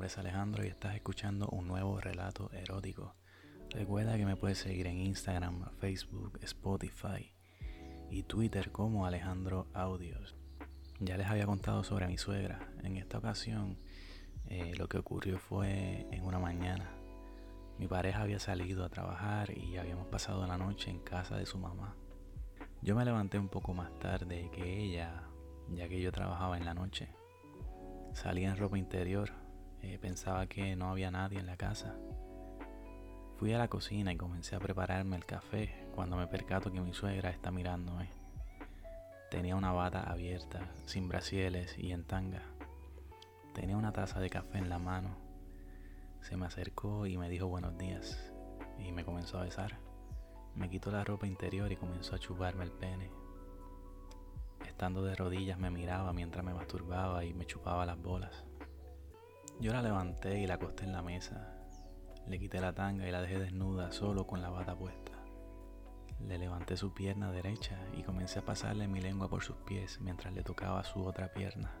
nombre es Alejandro y estás escuchando un nuevo relato erótico. Recuerda que me puedes seguir en Instagram, Facebook, Spotify y Twitter como Alejandro Audios. Ya les había contado sobre mi suegra. En esta ocasión eh, lo que ocurrió fue en una mañana. Mi pareja había salido a trabajar y habíamos pasado la noche en casa de su mamá. Yo me levanté un poco más tarde que ella, ya que yo trabajaba en la noche. Salí en ropa interior, eh, pensaba que no había nadie en la casa. Fui a la cocina y comencé a prepararme el café cuando me percato que mi suegra está mirándome. Tenía una bata abierta, sin brasieles y en tanga. Tenía una taza de café en la mano. Se me acercó y me dijo buenos días y me comenzó a besar. Me quitó la ropa interior y comenzó a chuparme el pene. Estando de rodillas me miraba mientras me masturbaba y me chupaba las bolas. Yo la levanté y la acosté en la mesa. Le quité la tanga y la dejé desnuda solo con la bata puesta. Le levanté su pierna derecha y comencé a pasarle mi lengua por sus pies mientras le tocaba su otra pierna.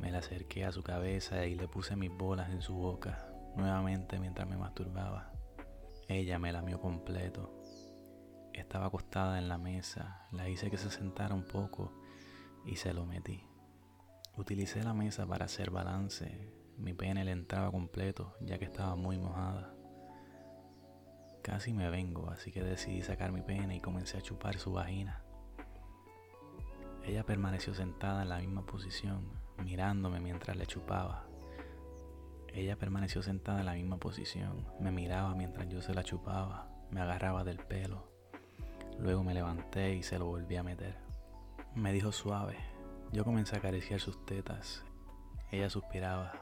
Me la acerqué a su cabeza y le puse mis bolas en su boca, nuevamente mientras me masturbaba. Ella me lamió completo. Estaba acostada en la mesa, la hice que se sentara un poco y se lo metí. Utilicé la mesa para hacer balance. Mi pene le entraba completo ya que estaba muy mojada. Casi me vengo, así que decidí sacar mi pene y comencé a chupar su vagina. Ella permaneció sentada en la misma posición, mirándome mientras le chupaba. Ella permaneció sentada en la misma posición, me miraba mientras yo se la chupaba, me agarraba del pelo. Luego me levanté y se lo volví a meter. Me dijo suave, yo comencé a acariciar sus tetas. Ella suspiraba.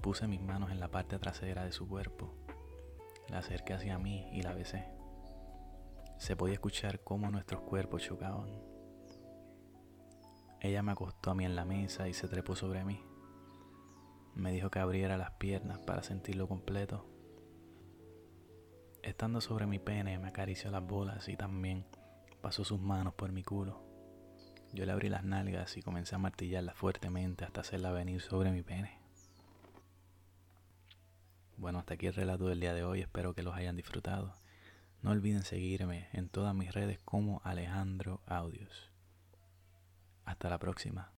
Puse mis manos en la parte trasera de su cuerpo. La acerqué hacia mí y la besé. Se podía escuchar cómo nuestros cuerpos chocaban. Ella me acostó a mí en la mesa y se trepó sobre mí. Me dijo que abriera las piernas para sentirlo completo. Estando sobre mi pene me acarició las bolas y también pasó sus manos por mi culo. Yo le abrí las nalgas y comencé a martillarla fuertemente hasta hacerla venir sobre mi pene. Bueno, hasta aquí el relato del día de hoy, espero que los hayan disfrutado. No olviden seguirme en todas mis redes como Alejandro Audios. Hasta la próxima.